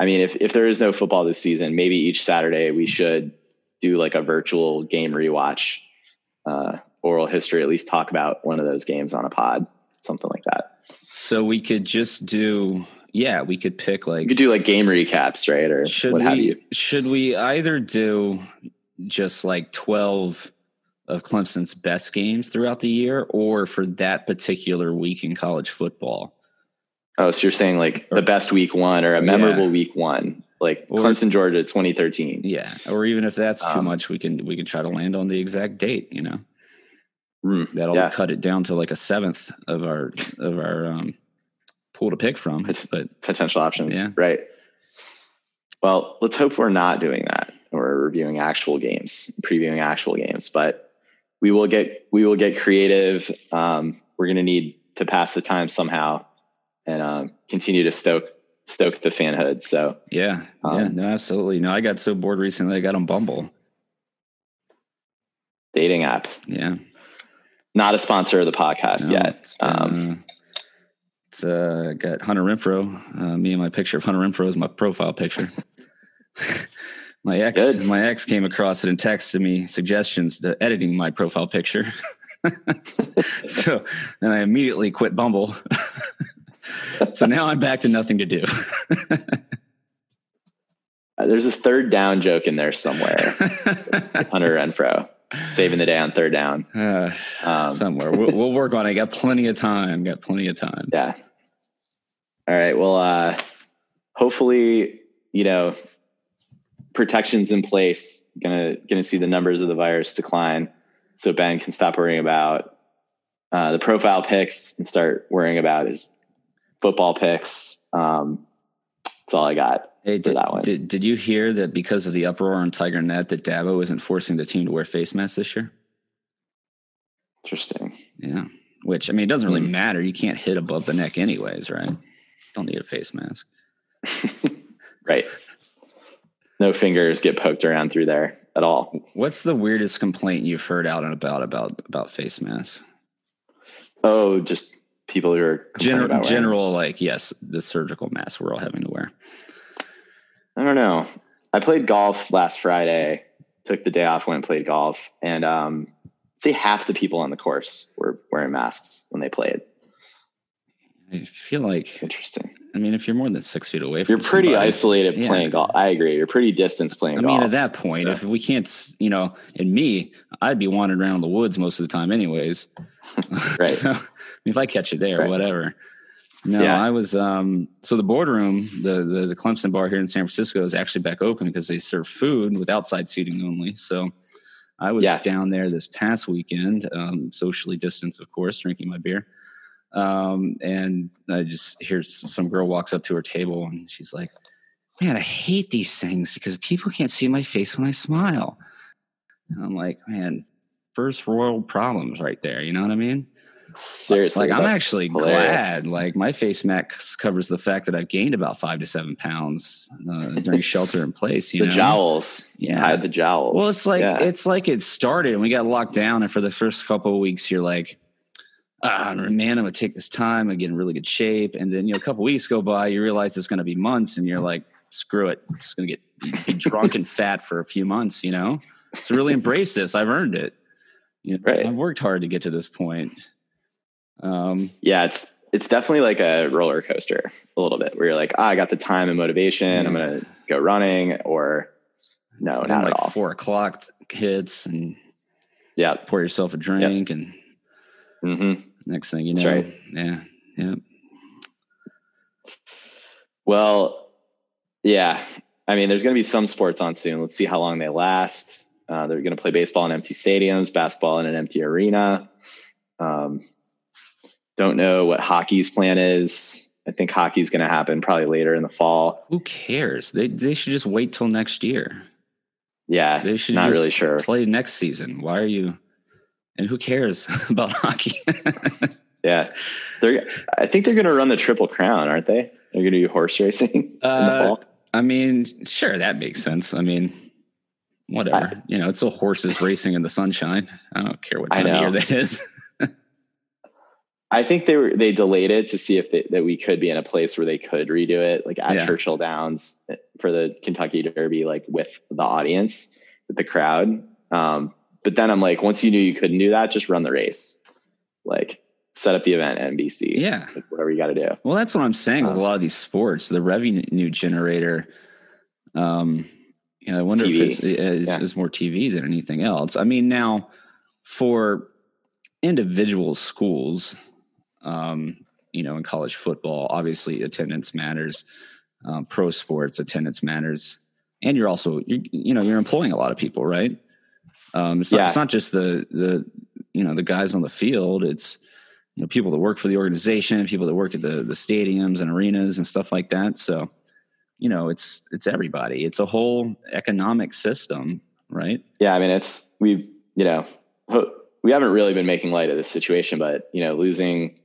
I mean, if if there is no football this season, maybe each Saturday we should do like a virtual game rewatch, uh, oral history. At least talk about one of those games on a pod, something like that. So we could just do, yeah, we could pick like You could do like game recaps, right? Or should what have you. we should we either do just like 12 of Clemson's best games throughout the year or for that particular week in college football? Oh, so you're saying like the best week one or a memorable week one, like Or- Clemson, Georgia, 2013. Yeah, or even if that's too Um, much, we can we can try to land on the exact date. You know, Mm, that'll yeah. cut it down to like a seventh of our of our um, pool to pick from. But potential options. Yeah. Right. Well, let's hope we're not doing that. We're reviewing actual games, previewing actual games, but we will get we will get creative. Um, we're going to need to pass the time somehow and um, continue to stoke stoke the fanhood. So yeah, yeah, Um, no, absolutely. No, I got so bored recently. I got on Bumble. dating app, Yeah, not a sponsor of the podcast No, yet. It's, been, Um, uh, it's uh, got Hunter Renfrow. Uh, me and my picture of Hunter Renfrow is my profile picture. my ex, Good. my ex came across it and texted me suggestions to editing my profile picture. so then I immediately quit Bumble. so now I'm back to nothing to do. there's this third down joke in there somewhere. Hunter Renfrow saving the day on third down. Uh, Um, somewhere we'll, we'll work on it. Got plenty of time. Got plenty of time. Yeah. All right. Well, uh, hopefully, you know, protections in place. Gonna gonna see the numbers of the virus decline, so Ben can stop worrying about uh, the profile picks and start worrying about his football picks. Um, that's all I got. Hey, for did, that one. did did you hear that because of the uproar on Tiger Net that Dabo isn't forcing the team to wear face masks this year? Interesting. Yeah. Which I mean, it doesn't really Hmm. matter. You can't hit above the neck, anyways, right? Don't need a face mask. Right. No fingers get poked around through there at all. What's the weirdest complaint you've heard out and about about about face masks? Oh, just people who are General, general, like yes, the surgical mask we're all having to wear. I don't know. I played golf last Friday, took the day off, went and played golf, and um, say half the people on the course were wearing masks when they played. I feel like, Interesting. I mean, if you're more than six feet away from, You're pretty somebody- isolated Yeah. playing golf. I agree. You're pretty distance playing golf. I golf. mean, at that point, Yeah. if we can't, you know, and me, I'd be wandering around the woods most of the time, anyways. Right. so, if I catch you there, Right. whatever. No, Yeah. I was. um So the boardroom, the, the the Clemson bar here in San Francisco, is actually back open because they serve food with outside seating only. So I was Yeah. down there this past weekend, um, socially distanced, of course, drinking my beer. Um, and I just hear some girl walks up to her table and she's like, "Man, I hate these things because people can't see my face when I smile." And I'm like, "Man, first world problems right there." You know what I mean? Seriously. like I'm actually hilarious. glad. Like my face mask covers the fact that I've gained about five to seven pounds uh, during shelter in place. You The know, jowls. Yeah. I had the jowls. Well, it's like Yeah. it's like it started and we got locked down, and for the first couple of weeks, you're like, ah, man, I'm gonna take this time. I get in really good shape, and then you know, a couple weeks go by, you realize it's gonna be months, and you're like, screw it, I'm just gonna get be drunk and fat for a few months. You know, so really embrace this. I've earned it. You know, Right. I've worked hard to get to this point. Um, yeah, it's it's definitely like a roller coaster a little bit where you're like, ah, I got the time and motivation. I'm gonna go running or no, not like at all. four o'clock hits and Yeah. pour yourself a drink and hmm next thing you know right. yeah yeah Well, yeah. I mean, there's going to be some sports on soon. Let's see how long they last. Uh, they're going to play baseball in empty stadiums, basketball in an empty arena. Um, don't know what hockey's plan is. I think hockey's going to happen probably later in the fall. who cares they they should just wait till next year Yeah, they should not just really sure. play next season why are you and who cares about hockey Yeah, they're. I think they're going to run the triple crown, aren't they? They're going to do horse racing in the Uh, fall. i mean sure that makes sense i mean whatever you know it's still horses racing in the sunshine i don't care what I time of year that is I think they were they delayed it to see if they, that we could be in a place where they could redo it, like at Yeah. Churchill Downs for the Kentucky Derby, like with the audience, with the crowd. Um, but then I'm like, once you knew you couldn't do that, just run the race, like set up the event at NBC, Yeah. like, whatever you got to do. Well, that's what I'm saying with a Um, lot of these sports. The revenue generator, um, know, I wonder if it's, it's, Yeah. it's more TV than anything else. I mean, now for individual schools, um, you know, in college football, obviously attendance matters. Um, pro sports attendance matters, and you're also you you know you're employing a lot of people, right? Um, it's, not, it's not just the the you know the guys on the field. It's you know people that work for the organization, people that work at the the stadiums and arenas and stuff like that. So you know it's it's everybody. It's a whole economic system, right? Yeah, I mean, it's we, you know, we haven't really been making light of this situation, but you know, losing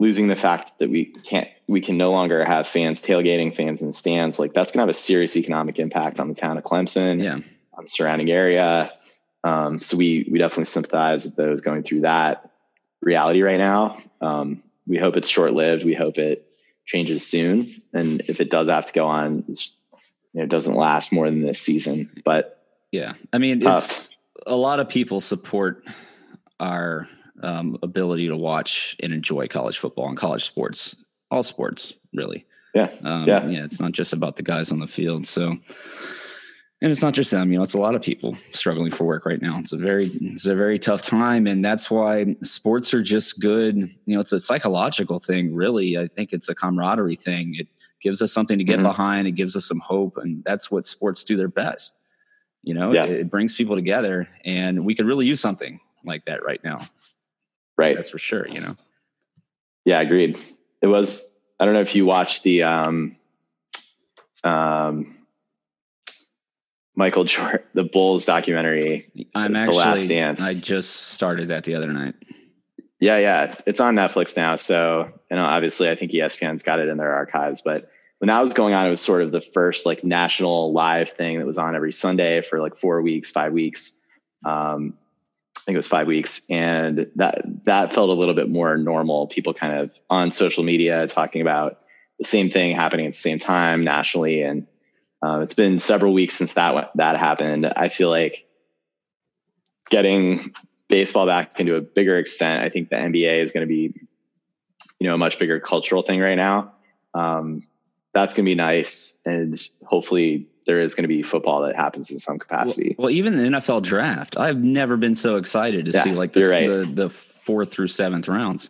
losing the fact that we can't we can no longer have fans tailgating fans in stands like that's going to have a serious economic impact on the town of clemson Yeah, on the surrounding area um, so we we definitely sympathize with those going through that reality right now um, we hope it's short lived we hope it changes soon and if it does have to go on it's, you know, it doesn't last more than this season but yeah. I mean, tough. it's a lot of people support our um, ability to watch and enjoy college football and college sports, all sports, really. yeah Um, Yeah. yeah, it's not just about the guys on the field. So, and it's not just them. You know, it's a lot of people struggling for work right now. It's a very, it's a very tough time, and that's why sports are just good. You know, it's a psychological thing, really. I think it's a camaraderie thing. It gives us something to get Mhm. behind. It gives us some hope, and that's what sports do their best. You know, Yeah. it, it brings people together, and we could really use something like that right now. right That's for sure. You know. Yeah, agreed. It was. I don't know if you watched the um, um, Michael Jordan, the Bulls documentary. I'm The. Last Dance. I just started that the other night. Yeah, yeah, it's on Netflix now. So, you know, obviously, I think ESPN's got it in their archives. But when that was going on, it was sort of the first like national live thing that was on every Sunday for like four weeks, five weeks. Um, I think it was five weeks, and that that felt a little bit more normal. People kind of on social media talking about the same thing happening at the same time nationally, and uh, it's been several weeks since that that happened. I feel like getting baseball back into a bigger extent. I think the NBA is going to be, you know, a much bigger cultural thing right now. Um, that's going to be nice, and hopefully there is going to be football that happens in some capacity. Well, well, even the NFL draft, I've never been so excited to Yeah, see like this, right. the the fourth through seventh rounds.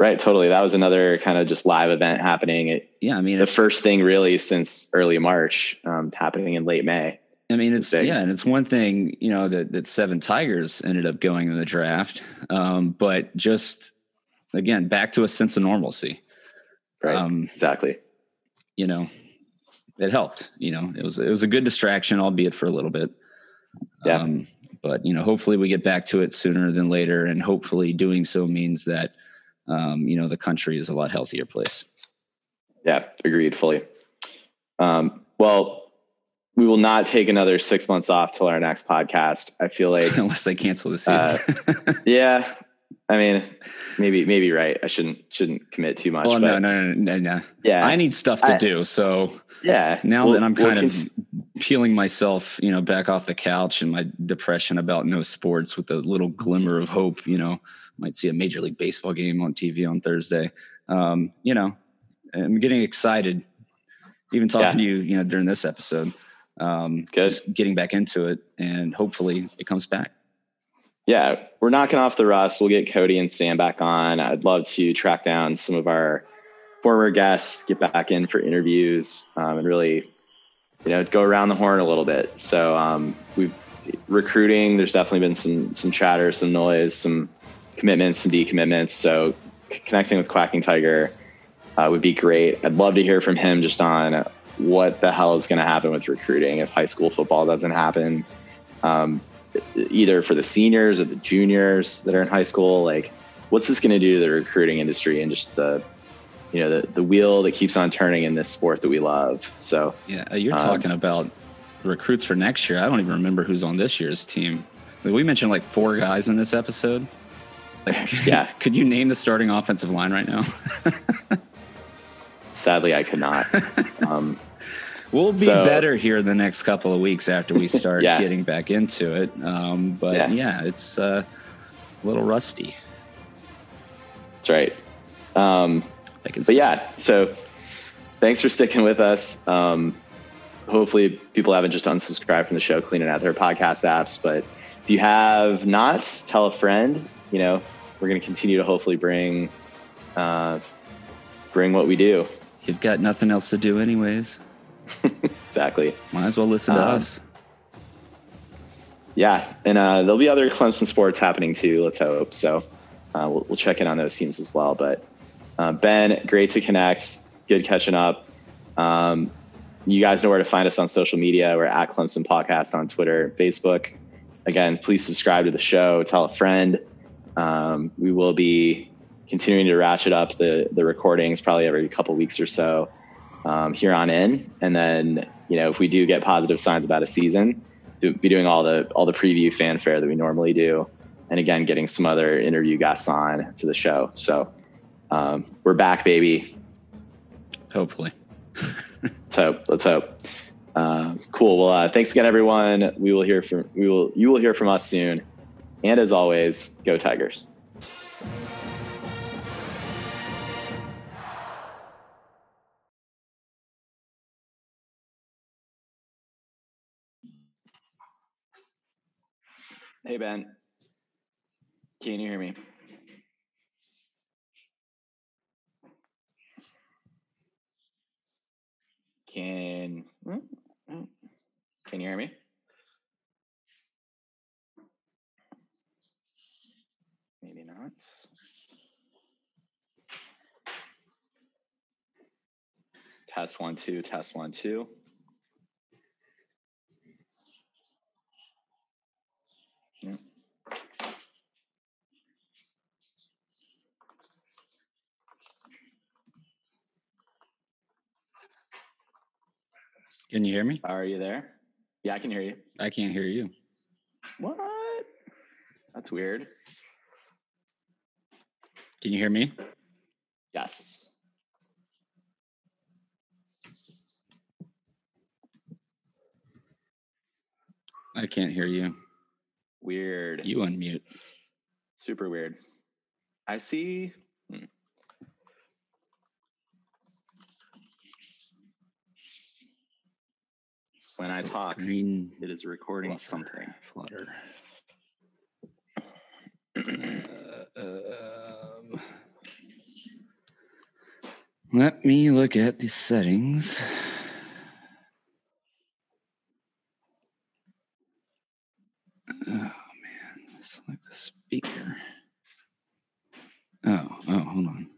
Right, totally. That was another kind of just live event happening. It, Yeah, I mean, the first thing really since early March, um, happening in late May. I mean, it's big. yeah, and it's one thing you know that that seven Tigers ended up going in the draft, um, but just again back to a sense of normalcy. Right, Um, exactly. you know, it helped. You know, it was it was a good distraction, albeit for a little bit. Yeah. Um, but you know, hopefully we get back to it sooner than later, and hopefully doing so means that um, you know the country is a lot healthier place. Yeah, agreed fully. Um, well, we will not take another six months off till our next podcast. I feel like unless they cancel the season. Uh, Yeah, I mean, maybe maybe right. I shouldn't shouldn't commit too much. well, but no, no, no, no, no. Yeah, I need stuff to do. So yeah. now that I'm kind of peeling myself, you know, back off the couch and my depression about no sports with a little glimmer of hope, you know, might see a major league baseball game on TV on Thursday. Um, you know, I'm getting excited. Even talking Yeah. to you, you know, during this episode, um, Good. just getting back into it, and hopefully it comes back. yeah, we're knocking off the rust. We'll get Cody and Sam back on. I'd love to track down some of our former guests, get back in for interviews, um, and really, you know, go around the horn a little bit. So um, we've recruiting. There's definitely been some some chatter, some noise, some commitments, some decommitments. So c- connecting with Quacking Tiger uh, would be great. I'd love to hear from him just on what the hell is going to happen with recruiting if high school football doesn't happen. Um, either for the seniors or the juniors that are in high school like what's this going to do to the recruiting industry and just the you know the, the wheel that keeps on turning in this sport that we love so Yeah, uh, you're Um, talking about recruits for next year. I don't even remember who's on this year's team. I mean, we mentioned like four guys in this episode. Like, Yeah. Could you name the starting offensive line right now? Sadly, I could not. Um, We'll be So- better here the next couple of weeks after we start Yeah. getting back into it. Um, but Yeah. yeah, it's uh, a little rusty. that's right. I can but yeah, so thanks for sticking with us. Um, hopefully, people haven't just unsubscribed from the show, cleaning out their podcast apps. But if you have not, tell a friend. You know, we're going to continue to hopefully bring uh, bring what we do. You've got nothing else to do, anyways. exactly. Might as well listen to Um, us. Yeah, and uh, there'll be other Clemson sports happening too. Let's hope. So uh, we'll, we'll check in on those teams as well. But uh, Ben, great to connect. Good catching up. Um, you guys know where to find us on social media. We're at Clemson Podcast on Twitter, Facebook. Again, please subscribe to the show. Tell a friend. Um, we will be continuing to ratchet up the the recordings probably every couple weeks or so um, here on in. And then you know if we do get positive signs about a season, do, be doing all the all the preview fanfare that we normally do, and again getting some other interview guests on to the show. So um, we're back, baby. Hopefully. Let's hope. Let's hope. Uh, cool. Well, uh, thanks again, everyone. We will hear from we will you will hear from us soon. And as always, go Tigers. Hey Ben, can you hear me? Can mm, mm. can you hear me? Maybe not. Test one, two, test one, two. You hear me? Are you there? Yeah, I can hear you. I can't hear you. What? That's weird. Can you hear me? Yes. I can't hear you. Weird. You unmute. Super weird. I see. hmm. When I talk, Green it is recording flutter, something. Flutter. Uh, um, let me look at the settings. Oh man, select the speaker. Oh, oh, hold on.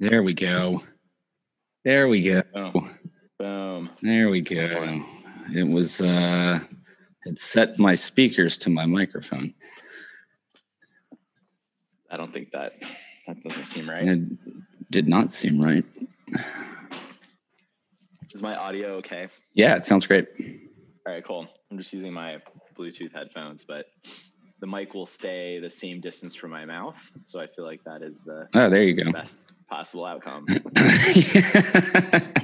There we go. There we go. Boom. Boom. There we go. Excellent. It was uh it set my speakers to my microphone. I don't think that that doesn't seem right. It did not seem right. Is my audio okay? Yeah, it sounds great. All right, cool. I'm just using my Bluetooth headphones, but the mic will stay the same distance from my mouth. So I feel like that is the Oh, there you go. best possible outcome.